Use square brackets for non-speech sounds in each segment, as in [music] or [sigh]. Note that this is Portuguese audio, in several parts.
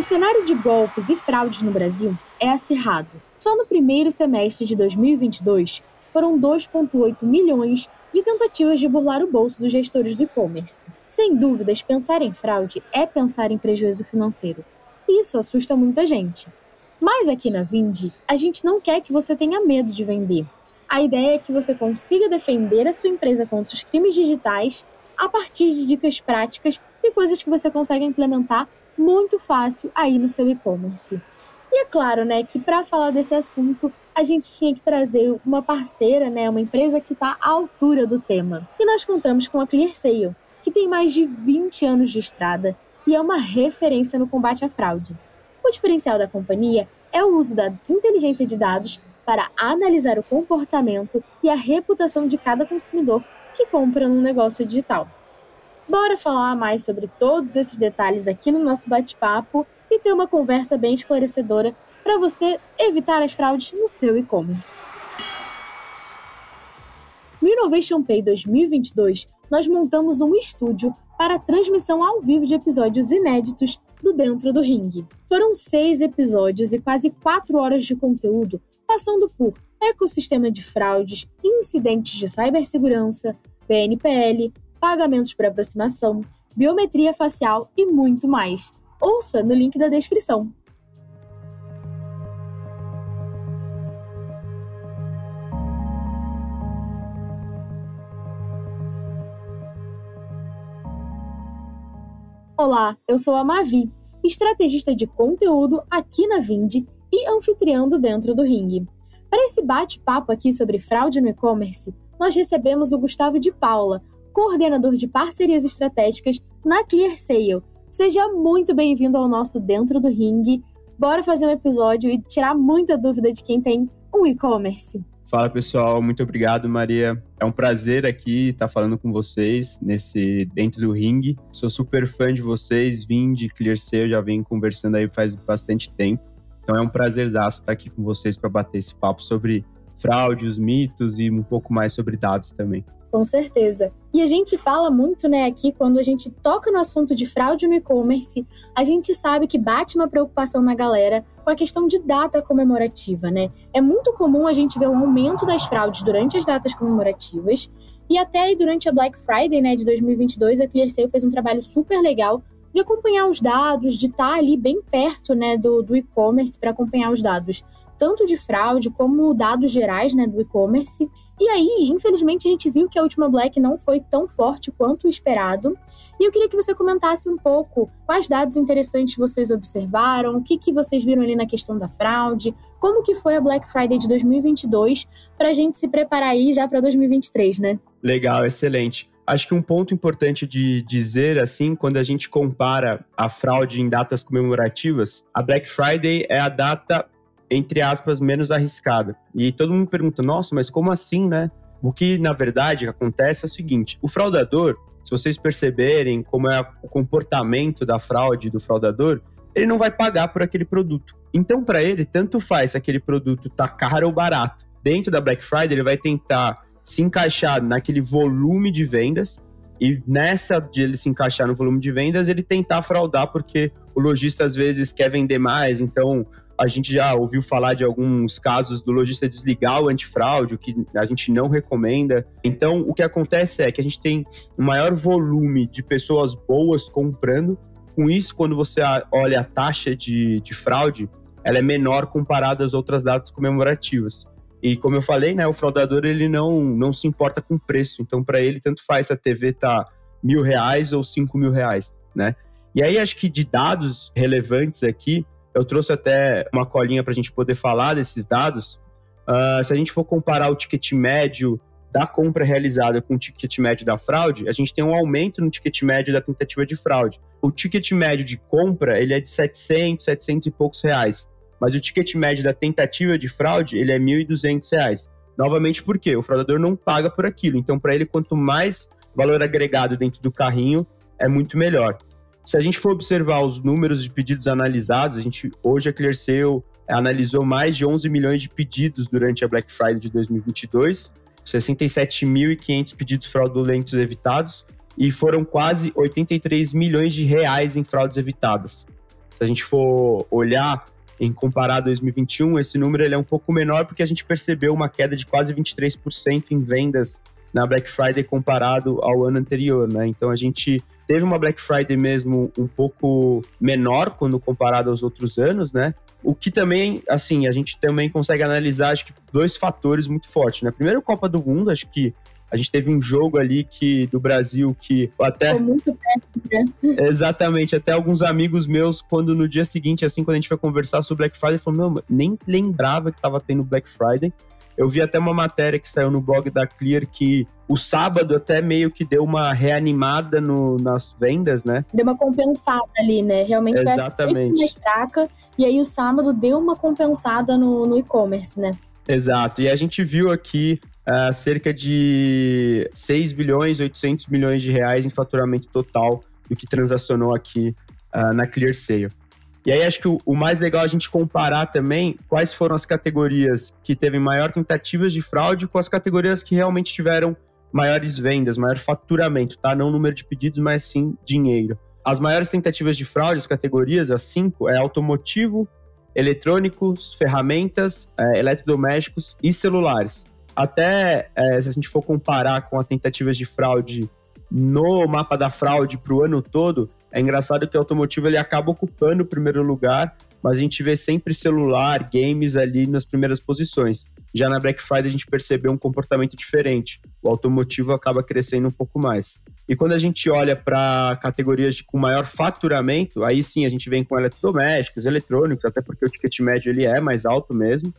O cenário de golpes e fraudes no Brasil é acirrado. Só no primeiro semestre de 2022 foram 2,8 milhões de tentativas de burlar o bolso dos gestores do e-commerce. Sem dúvidas, pensar em fraude é pensar em prejuízo financeiro. Isso assusta muita gente. Mas aqui na Vindi, a gente não quer que você tenha medo de vender. A ideia é que você consiga defender a sua empresa contra os crimes digitais a partir de dicas práticas e coisas que você consegue implementar muito fácil aí no seu e-commerce. E é claro, né, que para falar desse assunto, a gente tinha que trazer uma parceira, né, uma empresa que está à altura do tema. E nós contamos com a ClearSale, que tem mais de 20 anos de estrada e é uma referência no combate à fraude. O diferencial da companhia é o uso da inteligência de dados para analisar o comportamento e a reputação de cada consumidor que compra num negócio digital. Bora falar mais sobre todos esses detalhes aqui no nosso bate-papo e ter uma conversa bem esclarecedora para você evitar as fraudes no seu e-commerce. No Innovation Pay 2022, nós montamos um estúdio para a transmissão ao vivo de episódios inéditos do Dentro do Ring. Foram seis episódios e quase quatro horas de conteúdo, passando por ecossistema de fraudes, incidentes de cibersegurança, PNPL, pagamentos por aproximação, biometria facial e muito mais. Ouça no link da descrição. Olá, eu sou a Mavi, estrategista de conteúdo aqui na Vindi e anfitriando dentro do ringue. Para esse bate-papo aqui sobre fraude no e-commerce, nós recebemos o Gustavo de Paula, coordenador de parcerias estratégicas na ClearSale. Seja muito bem-vindo ao nosso Dentro do Ring. Bora fazer um episódio e tirar muita dúvida de quem tem um e-commerce. Fala pessoal, muito obrigado Maria. É um prazer aqui estar falando com vocês nesse dentro do ringue. Sou super fã de vocês, vim de ClearSale, já venho conversando aí faz bastante tempo. Então é um prazerzaço estar aqui com vocês para bater esse papo sobre fraude, os mitos e um pouco mais sobre dados também. Com certeza. E a gente fala muito, né, aqui, quando a gente toca no assunto de fraude no e-commerce, a gente sabe que bate uma preocupação na galera com a questão de data comemorativa, né? É muito comum a gente ver um aumento das fraudes durante as datas comemorativas. E até durante a Black Friday, né, de 2022, a ClearSale fez um trabalho super legal de acompanhar os dados, de estar ali bem perto, né, do, do e-commerce para acompanhar os dados, tanto de fraude como dados gerais, né, do e-commerce. E aí, infelizmente, a gente viu que a última Black não foi tão forte quanto o esperado. E eu queria que você comentasse um pouco quais dados interessantes vocês observaram, o que, que vocês viram ali na questão da fraude, como que foi a Black Friday de 2022, para a gente se preparar aí já para 2023, né? Legal, excelente. Acho que um ponto importante de dizer, assim, quando a gente compara a fraude em datas comemorativas, a Black Friday é a data entre aspas, menos arriscada. E todo mundo pergunta, nossa, mas como assim, né? O que, na verdade, acontece é o seguinte: o fraudador, se vocês perceberem como é o comportamento da fraude do fraudador, ele não vai pagar por aquele produto. Então, para ele, tanto faz se aquele produto tá caro ou barato. Dentro da Black Friday, ele vai tentar se encaixar naquele volume de vendas e nessa de ele se encaixar no volume de vendas, ele tentar fraudar porque o lojista às vezes quer vender mais, então a gente já ouviu falar de alguns casos do lojista desligar o antifraude, o que a gente não recomenda. Então, o que acontece é que a gente tem um maior volume de pessoas boas comprando. Com isso, quando você olha a taxa de, de fraude, ela é menor comparada às outras datas comemorativas. E como eu falei, né, o fraudador ele não, não se importa com preço. Então, para ele, tanto faz se a TV tá mil reais ou cinco mil reais, né? E aí, acho que de dados relevantes aqui, eu trouxe até uma colinha para a gente poder falar desses dados. Uh, se a gente for comparar o ticket médio da compra realizada com o ticket médio da fraude, a gente tem um aumento no ticket médio da tentativa de fraude. O ticket médio de compra, ele é de 700, 700 e poucos reais. Mas o ticket médio da tentativa de fraude, ele é 1.200 reais. Novamente, por quê? O fraudador não paga por aquilo. Então, para ele, quanto mais valor agregado dentro do carrinho, é muito melhor. Se a gente for observar os números de pedidos analisados, a gente hoje a ClearSale analisou mais de 11 milhões de pedidos durante a Black Friday de 2022, 67.500 pedidos fraudulentos evitados e foram quase 83 milhões de reais em fraudes evitadas. Se a gente for olhar em comparar 2021, esse número ele é um pouco menor porque a gente percebeu uma queda de quase 23% em vendas na Black Friday comparado ao ano anterior, né? Então a gente teve uma Black Friday mesmo um pouco menor quando comparado aos outros anos, né? O que também, assim, a gente também consegue analisar, acho que dois fatores muito fortes, né? Primeiro, Copa do Mundo, acho que a gente teve um jogo ali que do Brasil que até. Foi muito perto, né? Exatamente. Até alguns amigos meus, quando no dia seguinte, assim, quando a gente foi conversar sobre Black Friday, falaram: Meu, nem lembrava que tava tendo Black Friday. Eu vi até uma matéria que saiu no blog da Clear que o sábado até meio que deu uma reanimada no, nas vendas, né? Deu uma compensada ali, né? Realmente Exatamente. foi a mais fraca. E aí o sábado deu uma compensada no, no e-commerce, né? Exato. E a gente viu aqui uh, cerca de 6 bilhões, 800 milhões de reais em faturamento total do que transacionou aqui uh, na ClearSale. E aí acho que o, o, mais legal é a gente comparar também quais foram as categorias que teve maior tentativas de fraude com as categorias que realmente tiveram maiores vendas, maior faturamento, tá? Não número de pedidos, mas sim dinheiro. As maiores tentativas de fraude, as categorias, as cinco, é automotivo, eletrônicos, ferramentas, é, eletrodomésticos e celulares. Até é, se a gente for comparar com as tentativas de fraude no mapa da fraude para o ano todo, é engraçado que o automotivo ele acaba ocupando o primeiro lugar, mas a gente vê sempre celular, games ali nas primeiras posições. Já na Black Friday a gente percebeu um comportamento diferente. O automotivo acaba crescendo um pouco mais. E quando a gente olha para categorias de, com maior faturamento, aí sim a gente vem com eletrodomésticos, eletrônicos, até porque o ticket médio ele é mais alto mesmo.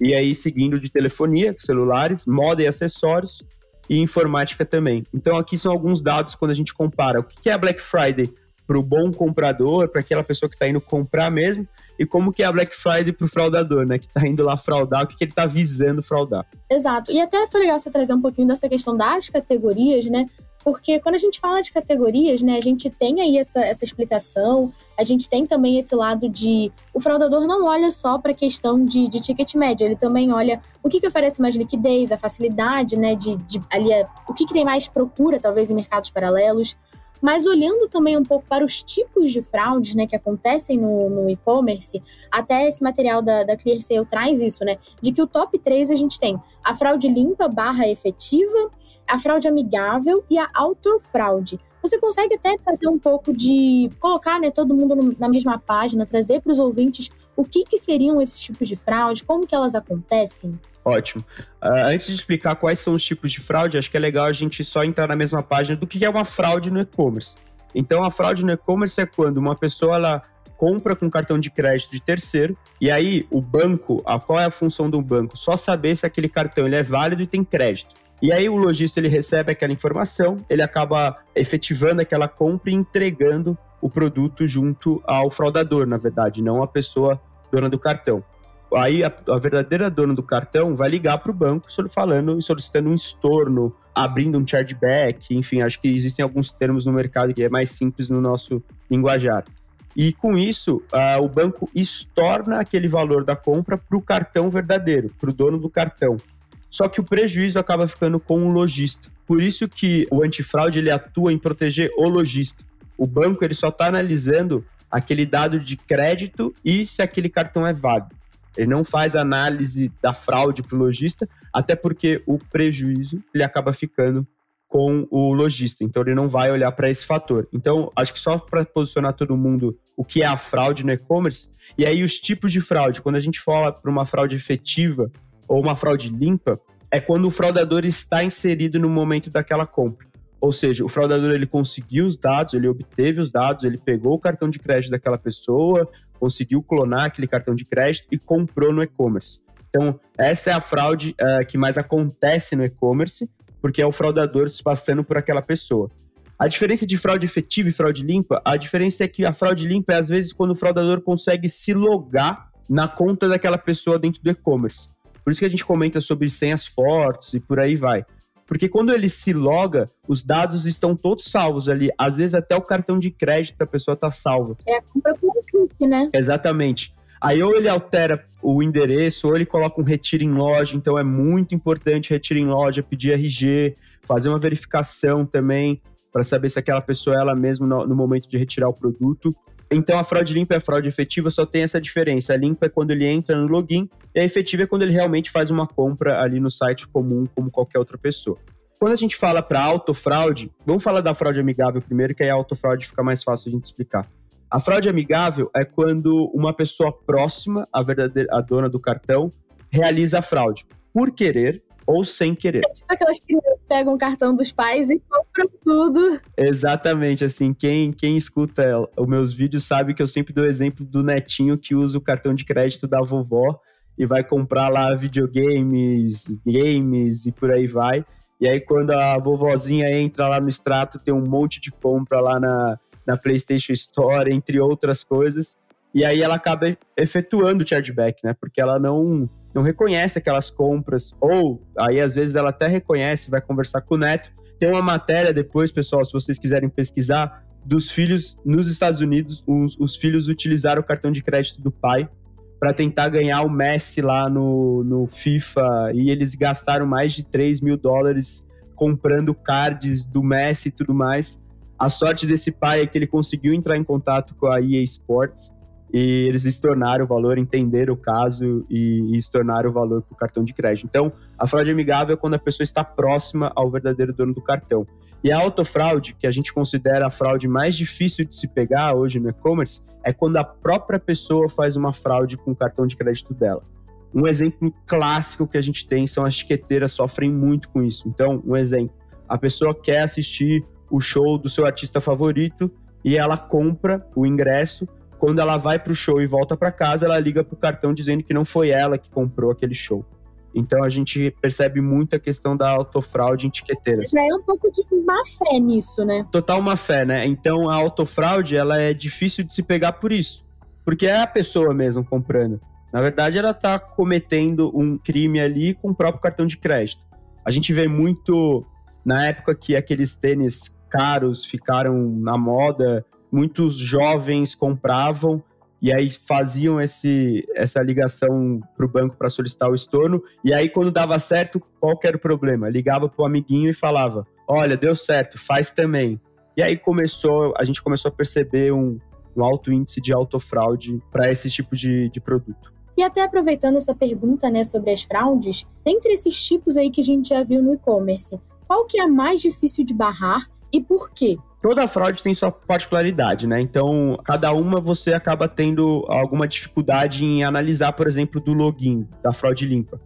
E aí seguindo de telefonia, celulares, moda e acessórios e informática também. Então aqui são alguns dados quando a gente compara o que é a Black Friday para o bom comprador, para aquela pessoa que está indo comprar mesmo, e como que é a Black Friday para o fraudador, né? Que está indo lá fraudar, o que, que ele está visando fraudar. Exato. E até foi legal você trazer um pouquinho dessa questão das categorias, né? Porque quando a gente fala de categorias, né, a gente tem aí essa, essa explicação, a gente tem também esse lado de. O fraudador não olha só para a questão de, de ticket médio, ele também olha o que, que oferece mais liquidez, a facilidade, né, de, de ali, o que, que tem mais procura, talvez, em mercados paralelos. Mas olhando também um pouco para os tipos de fraudes né, que acontecem no, no e-commerce, até esse material da, da ClearSale traz isso, né? De que o top 3 a gente tem a fraude limpa barra efetiva, a fraude amigável e a autofraude. Você consegue até trazer um pouco de colocar né, todo mundo na mesma página, trazer para os ouvintes o que, que seriam esses tipos de fraude, como que elas acontecem? Ótimo. Uh, antes de explicar quais são os tipos de fraude, acho que é legal a gente só entrar na mesma página do que é uma fraude no e-commerce. Então, a fraude no e-commerce é quando uma pessoa ela compra com cartão de crédito de terceiro e aí o banco, a, qual é a função do banco? Só saber se aquele cartão ele é válido e tem crédito. E aí o lojista ele recebe aquela informação, ele acaba efetivando aquela compra e entregando o produto junto ao fraudador, na verdade, não a pessoa dona do cartão aí a, a, verdadeira dona do cartão vai ligar para o banco falando e solicitando um estorno, abrindo um chargeback, enfim, acho que existem alguns termos no mercado que é mais simples no nosso linguajar. E com isso, o banco estorna aquele valor da compra para o cartão verdadeiro, para o dono do cartão. Só que o prejuízo acaba ficando com o lojista. Por isso que o antifraude ele atua em proteger o lojista. O banco ele só está analisando aquele dado de crédito e se aquele cartão é válido. Ele não faz análise da fraude para o lojista, até porque o prejuízo ele acaba ficando com o lojista. Então ele não vai olhar para esse fator. Então, acho que só para posicionar todo mundo o que é a fraude no e-commerce, e aí os tipos de fraude. Quando a gente fala para uma fraude efetiva ou uma fraude limpa, é quando o fraudador está inserido no momento daquela compra. Ou seja, o fraudador ele conseguiu os dados, ele obteve os dados, ele pegou o cartão de crédito daquela pessoa, conseguiu clonar aquele cartão de crédito e comprou no e-commerce. Então, essa é a fraude uh, que mais acontece no e-commerce, porque é o fraudador se passando por aquela pessoa. A diferença de fraude efetiva e fraude limpa, a diferença é que a fraude limpa é às vezes quando o fraudador consegue se logar na conta daquela pessoa dentro do e-commerce. Por isso que a gente comenta sobre senhas fortes e por aí vai. Porque quando ele se loga, os dados estão todos salvos ali. Às vezes até o cartão de crédito da pessoa está salvo. É a compra com clique, né? Exatamente. Aí ou ele altera o endereço, ou ele coloca um retiro em loja. Então é muito importante retiro em loja, pedir RG, fazer uma verificação também para saber se aquela pessoa é ela mesma no, no, momento de retirar o produto. Então a fraude limpa e a fraude efetiva só tem essa diferença. A limpa é quando ele entra no login e a efetiva é quando ele realmente faz uma compra ali no site comum, como qualquer outra pessoa. Quando a gente fala para autofraude, vamos falar da fraude amigável primeiro, que aí a autofraude fica mais fácil a gente explicar. A fraude amigável é quando uma pessoa próxima à verdadeira à dona do cartão realiza a fraude por querer ou sem querer. É tipo aquelas que pegam o cartão dos pais e compram tudo. Exatamente, assim, quem, quem escuta os meus vídeos sabe que eu sempre dou exemplo do netinho que usa o cartão de crédito da vovó e vai comprar lá videogames, games e por aí vai. E aí quando a vovozinha entra lá no extrato, tem um monte de compra lá na, na PlayStation Store, entre outras coisas. E aí ela acaba efetuando o chargeback, né? Porque ela não não reconhece aquelas compras, ou aí às vezes ela até reconhece, vai conversar com o neto. Tem uma matéria depois, pessoal, se vocês quiserem pesquisar, dos filhos nos Estados Unidos, os, os filhos utilizaram o cartão de crédito do pai para tentar ganhar o Messi lá no, no FIFA e eles gastaram mais de 3 mil dólares comprando cards do Messi e tudo mais. A sorte desse pai é que ele conseguiu entrar em contato com a EA Sports e eles estornaram o valor, entenderam o caso e, e estornaram o valor para o cartão de crédito. Então, a fraude amigável é quando a pessoa está próxima ao verdadeiro dono do cartão. E a autofraude, que a gente considera a fraude mais difícil de se pegar hoje no e-commerce, é quando a própria pessoa faz uma fraude com o cartão de crédito dela. Um exemplo clássico que a gente tem são as chiqueteiras sofrem muito com isso. Então, um exemplo, a pessoa quer assistir o show do seu artista favorito e ela compra o ingresso quando ela vai para o show e volta para casa, ela liga para o cartão dizendo que não foi ela que comprou aquele show. Então a gente percebe muito a questão da autofraude em etiqueteiras. Já é um pouco de má fé nisso, né? Total má fé, né? Então a autofraude ela é difícil de se pegar por isso. Porque é a pessoa mesmo comprando. Na verdade, ela está cometendo um crime ali com o próprio cartão de crédito. A gente vê muito na época que aqueles tênis caros ficaram na moda muitos jovens compravam e aí faziam esse, essa ligação para o banco para solicitar o estorno. E aí, quando dava certo, qual era o problema? Ligava para o amiguinho e falava: Olha, deu certo, faz também. E aí começou, a gente começou a perceber um, um alto índice de autofraude para esse tipo de, de produto. E até aproveitando essa pergunta né, sobre as fraudes, dentre esses tipos aí que a gente já viu no e-commerce, qual que é a mais difícil de barrar e por quê? Toda fraude tem sua particularidade, né? Então, cada uma você acaba tendo alguma dificuldade em analisar, por exemplo, do login da fraude limpa.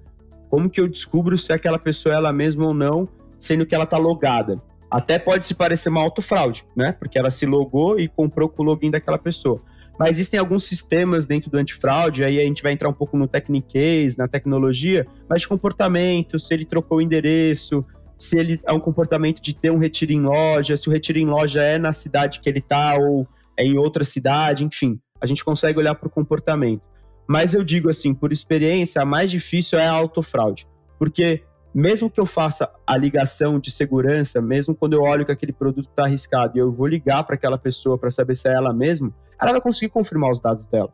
Como que eu descubro se aquela pessoa é ela mesma ou não, sendo que ela está logada? Até pode se parecer uma autofraude, né? Porque ela se logou e comprou com o login daquela pessoa. Mas existem alguns sistemas dentro do antifraude, aí a gente vai entrar um pouco no technique, na tecnologia, mas de comportamento, se ele trocou o endereço, se ele é um comportamento de ter um retiro em loja, se o retiro em loja é na cidade que ele está ou é em outra cidade, enfim, a gente consegue olhar para o comportamento. Mas eu digo assim, por experiência, a mais difícil é a autofraude, porque mesmo que eu faça a ligação de segurança, mesmo quando eu olho que aquele produto está arriscado e eu vou ligar para aquela pessoa para saber se é ela mesma, ela vai conseguir confirmar os dados dela.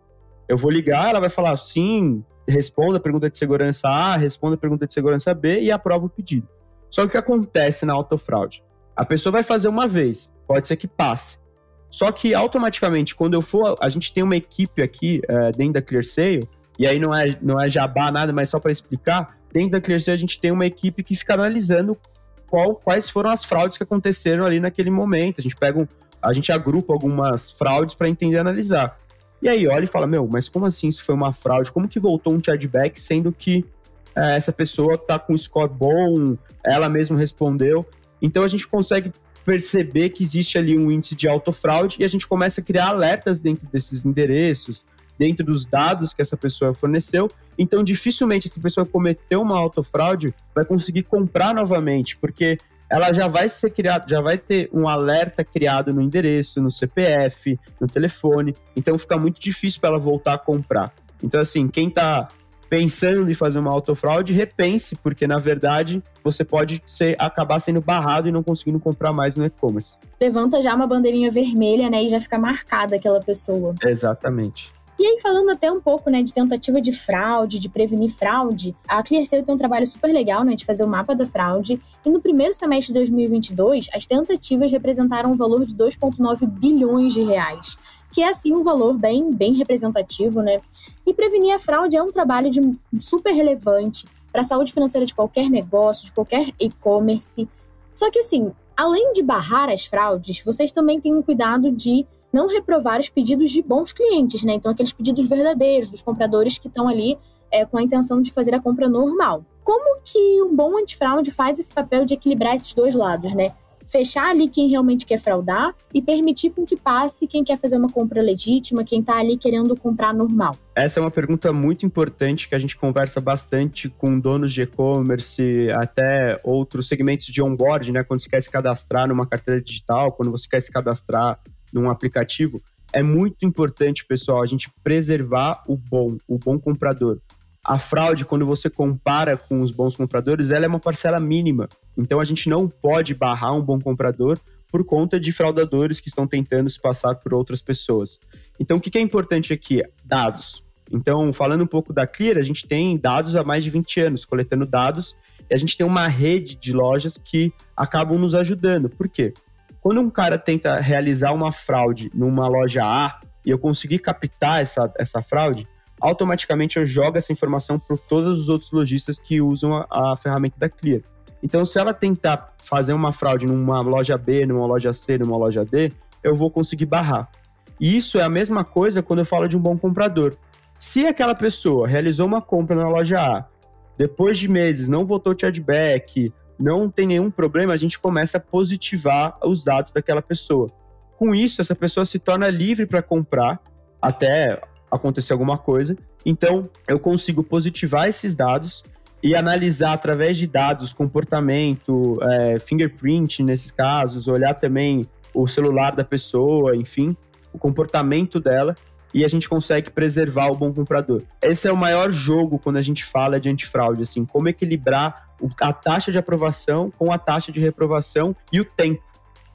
Eu vou ligar, ela vai falar sim, responda a pergunta de segurança A, responda a pergunta de segurança B e aprova o pedido. Só que o que acontece na autofraude? A pessoa vai fazer uma vez, pode ser que passe. Só que automaticamente, quando eu for, a gente tem uma equipe aqui é, dentro da ClearSale, e aí não é, não é jabá nada, mas só para explicar, dentro da ClearSale a gente tem uma equipe que fica analisando qual, quais foram as fraudes que aconteceram ali naquele momento. A gente pega um, a gente agrupa algumas fraudes para entender e analisar. E aí olha e fala, meu, mas como assim isso foi uma fraude? Como que voltou um chargeback sendo que é, essa pessoa está com score bom, ela mesma respondeu. Então a gente consegue perceber que existe ali um índice de autofraude e a gente começa a criar alertas dentro desses endereços, dentro dos dados que essa pessoa forneceu. Então, dificilmente essa pessoa cometeu uma autofraude vai conseguir comprar novamente, porque ela já vai ser criada, já vai ter um alerta criado no endereço, no CPF, no telefone. Então fica muito difícil para ela voltar a comprar. Então, assim, quem está pensando em fazer uma autofraude, repense, porque na verdade você pode ser, acabar sendo barrado e não conseguindo comprar mais no e-commerce. Levanta já uma bandeirinha vermelha, né, e já fica marcada aquela pessoa. Exatamente. E aí, falando até um pouco, né, de tentativa de fraude, de prevenir fraude, a ClearSale tem um trabalho super legal, né, de fazer o mapa da fraude. E no primeiro semestre de 2022, as tentativas representaram um valor de 2,9 bilhões de reais. Que é assim um valor bem, bem representativo, né? E prevenir a fraude é um trabalho de super relevante para a saúde financeira de qualquer negócio, de qualquer e-commerce. Só que assim, além de barrar as fraudes, vocês também têm um cuidado de não reprovar os pedidos de bons clientes, né? Então, aqueles pedidos verdadeiros dos compradores que estão ali é, com a intenção de fazer a compra normal. Como que um bom antifraude faz esse papel de equilibrar esses dois lados, né? Fechar ali quem realmente quer fraudar e permitir com que passe quem quer fazer uma compra legítima, quem está ali querendo comprar normal. Essa é uma pergunta muito importante que a gente conversa bastante com donos de e-commerce, até outros segmentos de onboard, né? Quando você quer se cadastrar numa carteira digital, quando você quer se cadastrar num aplicativo, é muito importante, pessoal, a gente preservar o bom, o bom comprador. A fraude, quando você compara com os bons compradores, ela é uma parcela mínima. Então a gente não pode barrar um bom comprador por conta de fraudadores que estão tentando se passar por outras pessoas. Então o que é importante aqui? Dados. Então, falando um pouco da Clear, a gente tem dados há mais de 20 anos, coletando dados, e a gente tem uma rede de lojas que acabam nos ajudando. Por quê? Quando um cara tenta realizar uma fraude numa loja A e eu conseguir captar essa, essa fraude, automaticamente eu jogo essa informação para todos os outros lojistas que usam a, a, ferramenta da Clear. Então, se ela tentar fazer uma fraude numa loja B, numa loja C, numa loja D, eu vou conseguir barrar. E isso é a mesma coisa quando eu falo de um bom comprador. Se aquela pessoa realizou uma compra na loja A, depois de meses não voltou chargeback, não tem nenhum problema, a gente começa a positivar os dados daquela pessoa. Com isso, essa pessoa se torna livre para comprar até acontecer alguma coisa. Então, eu consigo positivar esses dados e analisar através de dados comportamento, é, fingerprint nesses casos, olhar também o celular da pessoa, enfim, o comportamento dela e a gente consegue preservar o bom comprador. Esse é o maior jogo quando a gente fala de antifraude, assim, como equilibrar a taxa de aprovação com a taxa de reprovação e o tempo.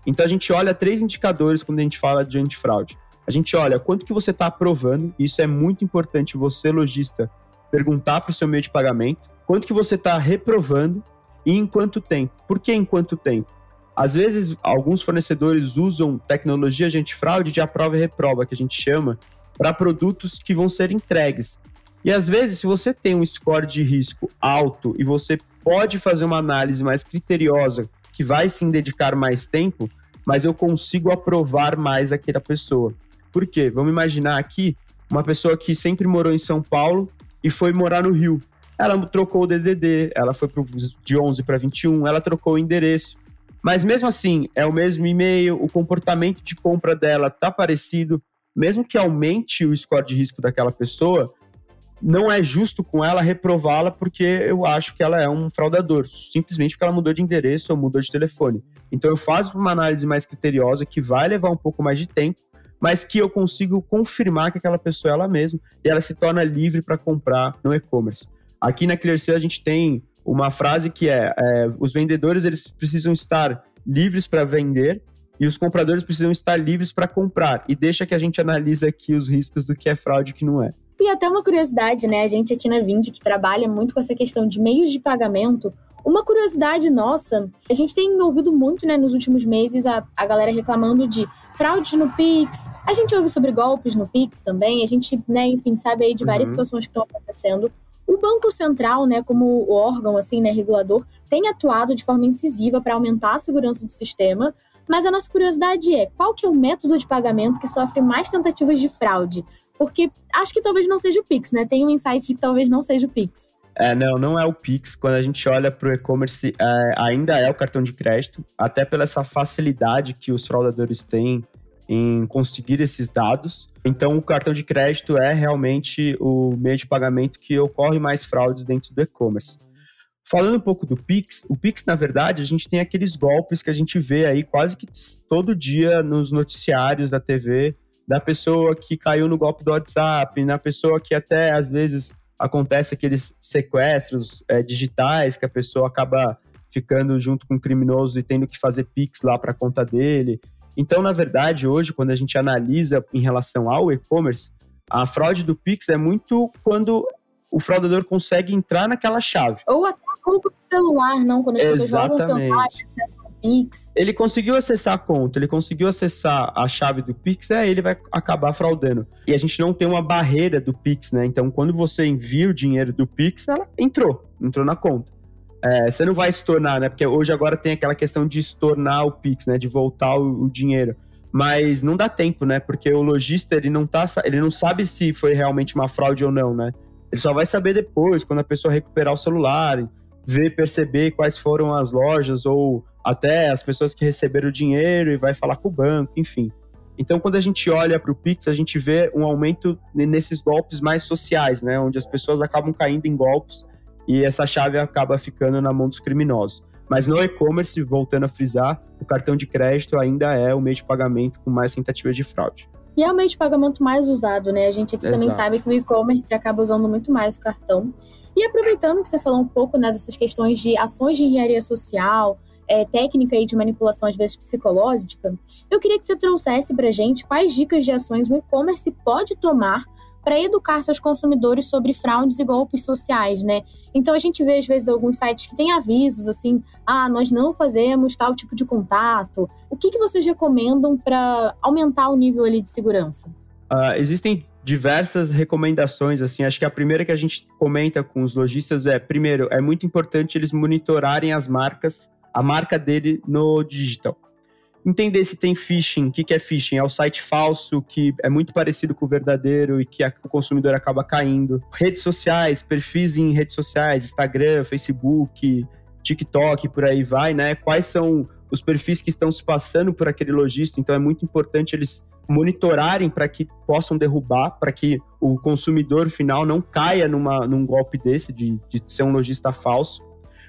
Então a gente olha três indicadores quando a gente fala de antifraude. A gente olha quanto que você está aprovando, isso é muito importante você, lojista, perguntar para o seu meio de pagamento, quanto que você está reprovando e em quanto tempo. Por que em quanto tempo? Às vezes, alguns fornecedores usam tecnologia de antifraude de aprova e reprova, que a gente chama, para produtos que vão ser entregues. E às vezes, se você tem um score de risco alto e você pode fazer uma análise mais criteriosa, que vai sim dedicar mais tempo, mas eu consigo aprovar mais aquela pessoa. Por quê? Vamos imaginar aqui uma pessoa que sempre morou em São Paulo e foi morar no Rio. Ela trocou o DDD, ela foi pro, de 11 para 21, ela trocou o endereço. Mas mesmo assim, é o mesmo e-mail, o comportamento de compra dela tá parecido, mesmo que aumente o score de risco daquela pessoa, não é justo com ela reprová-la porque eu acho que ela é um fraudador, simplesmente porque ela mudou de endereço ou mudou de telefone. Então eu faço uma análise mais criteriosa que vai levar um pouco mais de tempo, mas que eu consigo confirmar que aquela pessoa é ela mesma e ela se torna livre para comprar no e-commerce. Aqui na ClearSale a gente tem uma frase que é, é os vendedores eles precisam estar livres para vender e os compradores precisam estar livres para comprar. E deixa que a gente analise aqui os riscos do que é fraude e que não é. E até uma curiosidade, né? A gente aqui na Vind, que trabalha muito com essa questão de meios de pagamento, uma curiosidade nossa, a gente tem ouvido muito, né, nos últimos meses, a, a galera reclamando de fraudes no Pix. A gente ouve sobre golpes no Pix também, a gente, né, enfim, sabe aí de várias uhum. situações que estão acontecendo. O Banco Central, né, como órgão assim, né, regulador, tem atuado de forma incisiva para aumentar a segurança do sistema, mas a nossa curiosidade é, qual que é o método de pagamento que sofre mais tentativas de fraude? Porque acho que talvez não seja o Pix, né? Tem um insight de que talvez não seja o Pix. É, não, não é o Pix. Quando a gente olha para o e-commerce, é, ainda é o cartão de crédito, até pela essa facilidade que os fraudadores têm em conseguir esses dados. Então, o cartão de crédito é realmente o meio de pagamento que ocorre mais fraudes dentro do e-commerce. Falando um pouco do Pix, o Pix, na verdade, a gente tem aqueles golpes que a gente vê aí quase que todo dia nos noticiários da TV, da pessoa que caiu no golpe do WhatsApp, na pessoa que até às vezes acontece aqueles sequestros é, digitais que a pessoa acaba ficando junto com o criminoso e tendo que fazer Pix lá para a conta dele. Então, na verdade, hoje, quando a gente analisa em relação ao e-commerce, a fraude do Pix é muito quando o fraudador consegue entrar naquela chave. Ou até roubo do celular, não? Quando as pessoas jogam o celular e acessam o Pix. Ele conseguiu acessar a conta, ele conseguiu acessar a chave do Pix, é, ele vai acabar fraudando. E a gente não tem uma barreira do Pix, né? Então, quando você envia o dinheiro do Pix, ela entrou, entrou na conta. É, você não vai estornar, né? Porque hoje agora tem aquela questão de estornar o Pix, né? De voltar o, o dinheiro mas não dá tempo, né? Porque o lojista ele não tá, ele não sabe se foi realmente uma fraude ou não, né? Ele só vai saber depois, quando a pessoa recuperar o celular, ver, perceber quais foram as lojas ou até as pessoas que receberam o dinheiro e vai falar com o banco, enfim. Então, quando a gente olha para o Pix, a gente vê um aumento nesses golpes mais sociais, né? Onde as pessoas acabam caindo em golpes e essa chave acaba ficando na mão dos criminosos. Mas no e-commerce, voltando a frisar, o cartão de crédito ainda é o meio de pagamento com mais tentativas de fraude. E é o meio de pagamento mais usado, né? A gente aqui Exato. também sabe que o e-commerce acaba usando muito mais o cartão. E aproveitando que você falou um pouco né, dessas questões de ações de engenharia social, é, técnica aí de manipulação, às vezes psicológica, eu queria que você trouxesse para gente quais dicas de ações o e-commerce pode tomar para educar seus consumidores sobre fraudes e golpes sociais, né? Então a gente vê às vezes alguns sites que têm avisos assim, ah, nós não fazemos tal tipo de contato. O que, que vocês recomendam para aumentar o nível ali de segurança? Uh, existem diversas recomendações, assim, acho que a primeira que a gente comenta com os lojistas é, primeiro, é muito importante eles monitorarem as marcas, a marca dele no digital entender se tem phishing. O que, que é phishing? É o site falso que é muito parecido com o verdadeiro e que a, o consumidor acaba caindo. Redes sociais, perfis em redes sociais, Instagram, Facebook, TikTok, por aí vai, né? Quais são os perfis que estão se passando por aquele lojista? Então é muito importante eles monitorarem para que possam derrubar, para que o consumidor final não caia numa, num golpe desse de, de ser um lojista falso.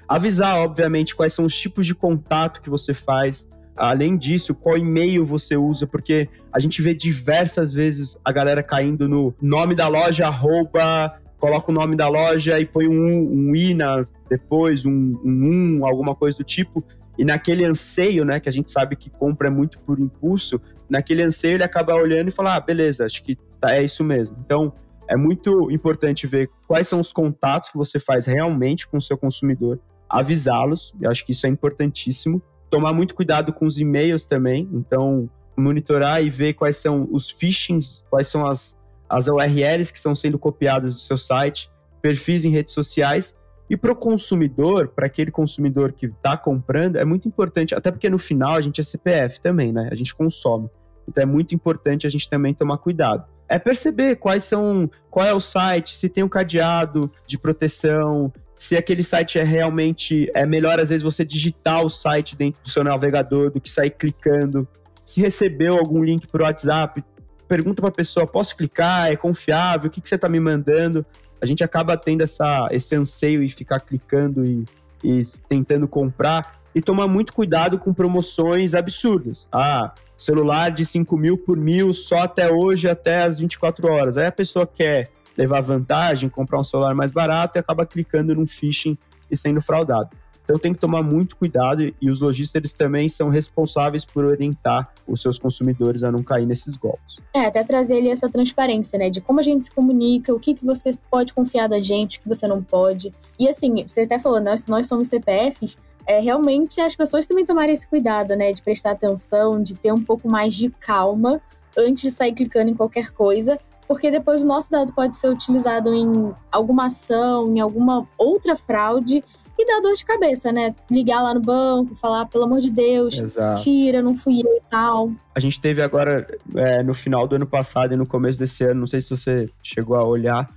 Avisar, obviamente, quais são os tipos de contato que você faz, Além disso, qual e-mail você usa? Porque a gente vê diversas vezes a galera caindo no nome da loja, arroba, coloca o nome da loja e põe um, um i na, depois, um, um, um, alguma coisa do tipo. E naquele anseio, né, que a gente sabe que compra muito por impulso, naquele anseio ele acaba olhando e fala, ah, beleza, acho que tá, é isso mesmo. Então, é muito importante ver quais são os contatos que você faz realmente com o seu consumidor, avisá-los, eu acho que isso é importantíssimo tomar muito cuidado com os e-mails também, então monitorar e ver quais são os phishings, quais são as, as URLs que estão sendo copiadas do seu site, perfis em redes sociais. E para o consumidor, para aquele consumidor que está comprando, é muito importante, até porque no final a gente é CPF também, né? A gente consome. Então é muito importante a gente também tomar cuidado. É perceber quais são, qual é o site, se tem um cadeado de proteção, se aquele site é realmente é melhor às vezes você digitar o site dentro do seu navegador do que sair clicando. Se recebeu algum link por WhatsApp, pergunta para a pessoa: posso clicar? É confiável? O que, que você está me mandando? A gente acaba tendo essa, esse anseio e ficar clicando e, e tentando comprar e tomar muito cuidado com promoções absurdas. Ah, celular de 5 mil por mil só até hoje, até as 24 horas. Aí a pessoa quer levar vantagem, comprar um celular mais barato e acaba clicando num phishing e sendo fraudado. Então tem que tomar muito cuidado e os lojistas também são responsáveis por orientar os seus consumidores a não cair nesses golpes. É, até trazer ali essa transparência, né, de como a gente se comunica, o que, que você pode confiar da gente, o que você não pode. E assim, você até falou, nós, nós somos CPFs, é realmente as pessoas também tomarem esse cuidado, né, de prestar atenção, de ter um pouco mais de calma antes de sair clicando em qualquer coisa, porque depois o nosso dado pode ser utilizado em alguma ação, em alguma outra fraude e dar dor de cabeça, né? Ligar lá no banco, falar, pelo amor de Deus, Exato. tira, não fui eu e tal. A gente teve agora, é, no final do ano passado e no começo desse ano, não sei se você chegou a olhar,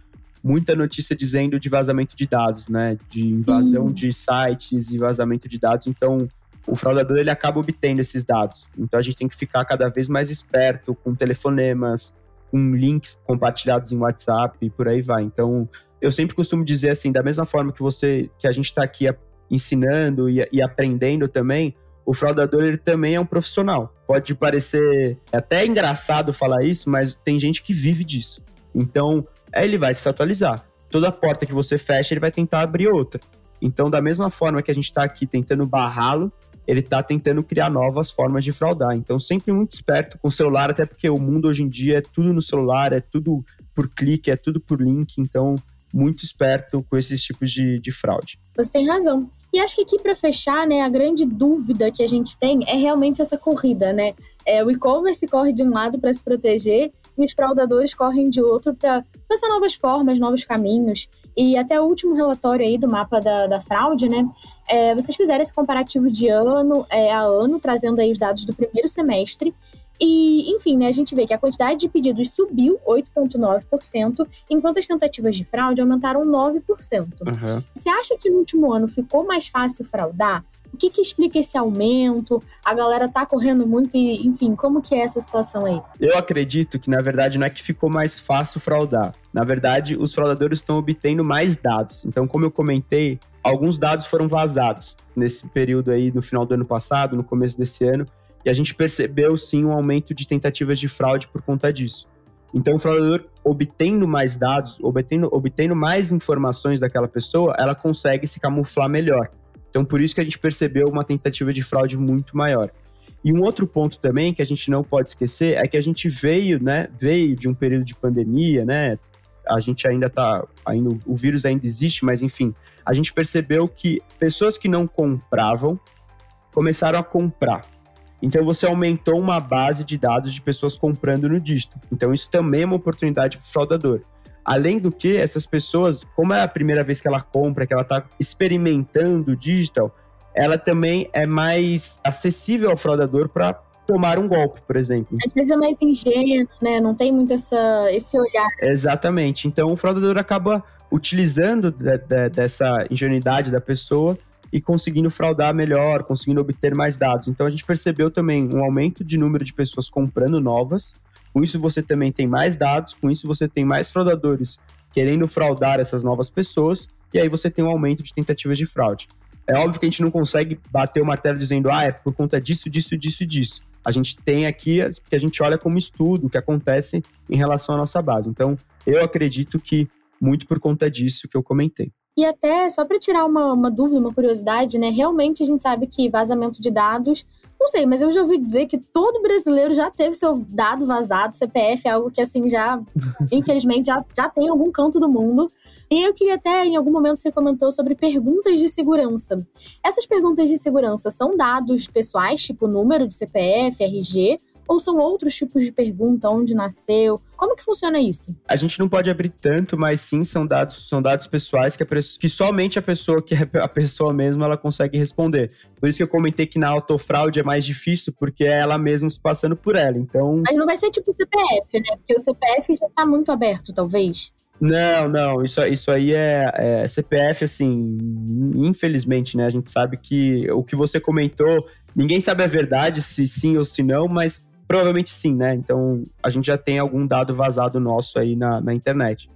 muita notícia dizendo de vazamento de dados, né? De invasão Sim. de sites e vazamento de dados. Então, o fraudador ele acaba obtendo esses dados. Então, a gente tem que ficar cada vez mais esperto com telefonemas, com links compartilhados em WhatsApp e por aí vai. Então, eu sempre costumo dizer assim, da mesma forma que você, que a gente está aqui ensinando e, e, aprendendo também, o fraudador ele também é um profissional. Pode parecer até engraçado falar isso, mas tem gente que vive disso. Então, ele vai se atualizar. Toda porta que você fecha, ele vai tentar abrir outra. Então, da mesma forma que a gente está aqui tentando barrá-lo, ele está tentando criar novas formas de fraudar. Então, sempre muito esperto com o celular, até porque o mundo hoje em dia é tudo no celular, é tudo por clique, é tudo por link. Então, muito esperto com esses tipos de, de fraude. Você tem razão. E acho que aqui para fechar, né, a grande dúvida que a gente tem é realmente essa corrida, né? É, o e-commerce corre de um lado para se proteger e os fraudadores correm de outro para pensar novas formas, novos caminhos. E até o último relatório aí do mapa da, da fraude, né? É, vocês fizeram esse comparativo de ano é, a ano, trazendo aí os dados do primeiro semestre. E, enfim, né, a gente vê que a quantidade de pedidos subiu 8,9%, enquanto as tentativas de fraude aumentaram 9%. Uhum. Você acha que no último ano ficou mais fácil fraudar? O que, que explica esse aumento? A galera tá correndo muito e, enfim, como que é essa situação aí? Eu acredito que, na verdade, não é que ficou mais fácil fraudar. Na verdade, os fraudadores estão obtendo mais dados. Então, como eu comentei, alguns dados foram vazados nesse período aí, no final do ano passado, no começo desse ano, e a gente percebeu sim um aumento de tentativas de fraude por conta disso. Então, o fraudador, obtendo mais dados, obtendo, obtendo mais informações daquela pessoa, ela consegue se camuflar melhor. Então, por isso que a gente percebeu uma tentativa de fraude muito maior. E um outro ponto também que a gente não pode esquecer é que a gente veio, né, veio de um período de pandemia, né? A gente ainda tá, ainda, o vírus ainda existe, mas enfim, a gente percebeu que pessoas que não compravam começaram a comprar. Então você aumentou uma base de dados de pessoas comprando no dígito. Então isso também é uma oportunidade para o fraudador. Além do que, essas pessoas, como é a primeira vez que ela compra, que ela está experimentando o digital, ela também é mais acessível ao fraudador para tomar um golpe, por exemplo. Às vezes é mais ingênuo, né? Não tem muito essa, esse olhar. Exatamente. Então o fraudador acaba utilizando de, de, dessa ingenuidade da pessoa e conseguindo fraudar melhor, conseguindo obter mais dados. Então a gente percebeu também um aumento de número de pessoas comprando novas. Com isso você também tem mais dados, com isso você tem mais fraudadores querendo fraudar essas novas pessoas, e aí você tem um aumento de tentativas de fraude. É óbvio que a gente não consegue bater o martelo dizendo, ah, é por conta disso, disso, disso, disso. A gente tem aqui que a gente olha como estudo o que acontece em relação à nossa base. Então, eu acredito que muito por conta disso que eu comentei. E até, só para tirar uma, uma dúvida, uma curiosidade, né? Realmente a gente sabe que vazamento de dados não sei, mas eu já ouvi dizer que todo brasileiro já teve seu dado vazado, CPF é algo que, assim, já, [laughs] infelizmente, já, já tem em algum canto do mundo. E eu queria até, em algum momento, você comentou sobre perguntas de segurança. Essas perguntas de segurança são dados pessoais, tipo número de CPF, RG, ou são outros tipos de pergunta, onde nasceu? Como que funciona isso? A gente não pode abrir tanto, mas sim são dados, são dados pessoais que, a, que somente a pessoa que é a pessoa mesma ela consegue responder. Por isso que eu comentei que na autofraude é mais difícil, porque é ela mesma se passando por ela. Então. Mas não vai ser tipo o CPF, né? Porque o CPF já está muito aberto, talvez. Não, não, isso, isso aí é, é, CPF, assim, infelizmente, né? A gente sabe que o que você comentou, ninguém sabe a verdade, se sim ou se não, mas Provavelmente sim, né? Então a gente já tem algum dado vazado nosso aí na, na internet.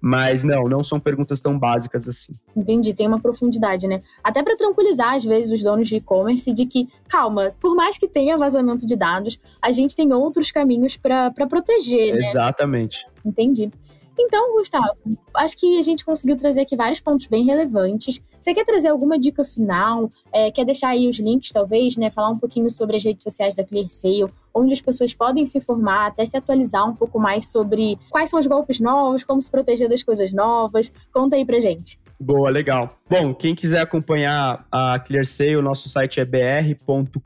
Mas não, não são perguntas tão básicas assim. Entendi, tem uma profundidade, né? Até para tranquilizar, às vezes, os donos de e-commerce de que, calma, por mais que tenha vazamento de dados, a gente tem outros caminhos para proteger, né? Exatamente. Entendi. Então, Gustavo, acho que a gente conseguiu trazer aqui vários pontos bem relevantes. Você quer trazer alguma dica final? É, quer deixar aí os links, talvez, né? Falar um pouquinho sobre as redes sociais da ClearSale, onde as pessoas podem se formar, até se atualizar um pouco mais sobre quais são os golpes novos, como se proteger das coisas novas. Conta aí pra gente. Boa, legal. Bom, quem quiser acompanhar a ClearSale, o nosso site é br.clear.sale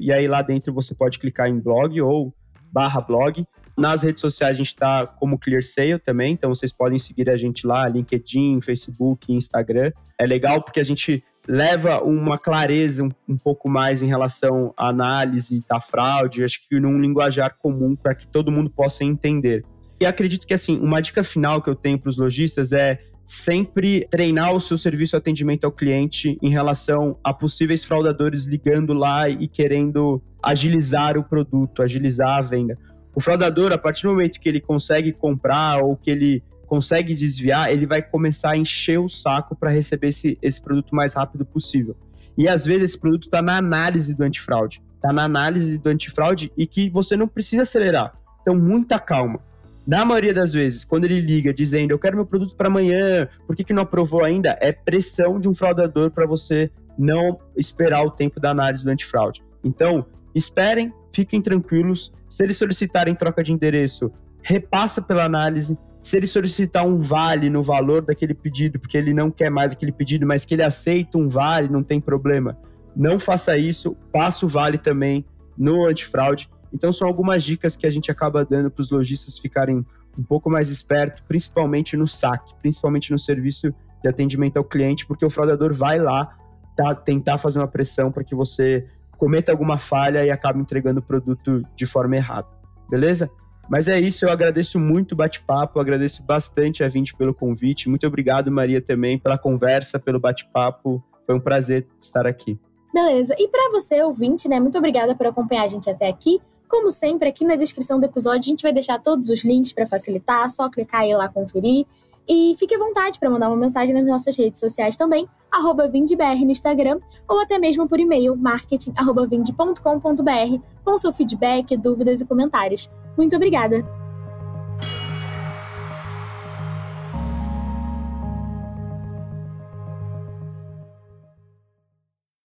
e aí lá dentro você pode clicar em blog ou barra blog nas redes sociais a gente está como ClearSale também, então vocês podem seguir a gente lá, LinkedIn, Facebook, Instagram. É legal porque a gente leva uma clareza um, um pouco mais em relação à análise da fraude, acho que num linguajar comum para que todo mundo possa entender. E acredito que assim, uma dica final que eu tenho para os lojistas é sempre treinar o seu serviço atendimento ao cliente em relação a possíveis fraudadores ligando lá e querendo agilizar o produto, agilizar a venda. O fraudador, a partir do momento que ele consegue comprar ou que ele consegue desviar, ele vai começar a encher o saco para receber esse, esse produto mais rápido possível. E às vezes esse produto está na análise do antifraude. Está na análise do antifraude e que você não precisa acelerar. Então, muita calma. Na maioria das vezes, quando ele liga dizendo eu quero meu produto para amanhã, por que, que não aprovou ainda? É pressão de um fraudador para você não esperar o tempo da análise do antifraude. Então, esperem, fiquem tranquilos. Se eles solicitarem troca de endereço, repassa pela análise. se ele solicitar um vale no valor daquele pedido, porque ele não quer mais aquele pedido, mas que ele aceita um vale, não tem problema. Não faça isso, passa o vale também no antifraude. Então são algumas dicas que a gente acaba dando para os lojistas ficarem um pouco mais espertos, principalmente no saque, principalmente no serviço de atendimento ao cliente, porque o fraudador vai lá tá, tentar fazer uma pressão para que você cometa alguma falha e acabe entregando o produto de forma errada. Beleza? Mas é isso, eu agradeço muito o bate-papo, agradeço bastante a Vinte pelo convite. Muito obrigado, Maria, também, pela conversa, pelo bate-papo. Foi um prazer estar aqui. Beleza. E para você, ouvinte, né? Muito obrigada por acompanhar a gente até aqui. Como sempre, aqui na descrição do episódio a gente vai deixar todos os links para facilitar, só clicar aí lá conferir. E fique à vontade para mandar uma mensagem nas nossas redes sociais também, arroba VindBR no Instagram, ou até mesmo por e-mail, marketing.vind.com.br, com seu feedback, dúvidas e comentários. Muito obrigada!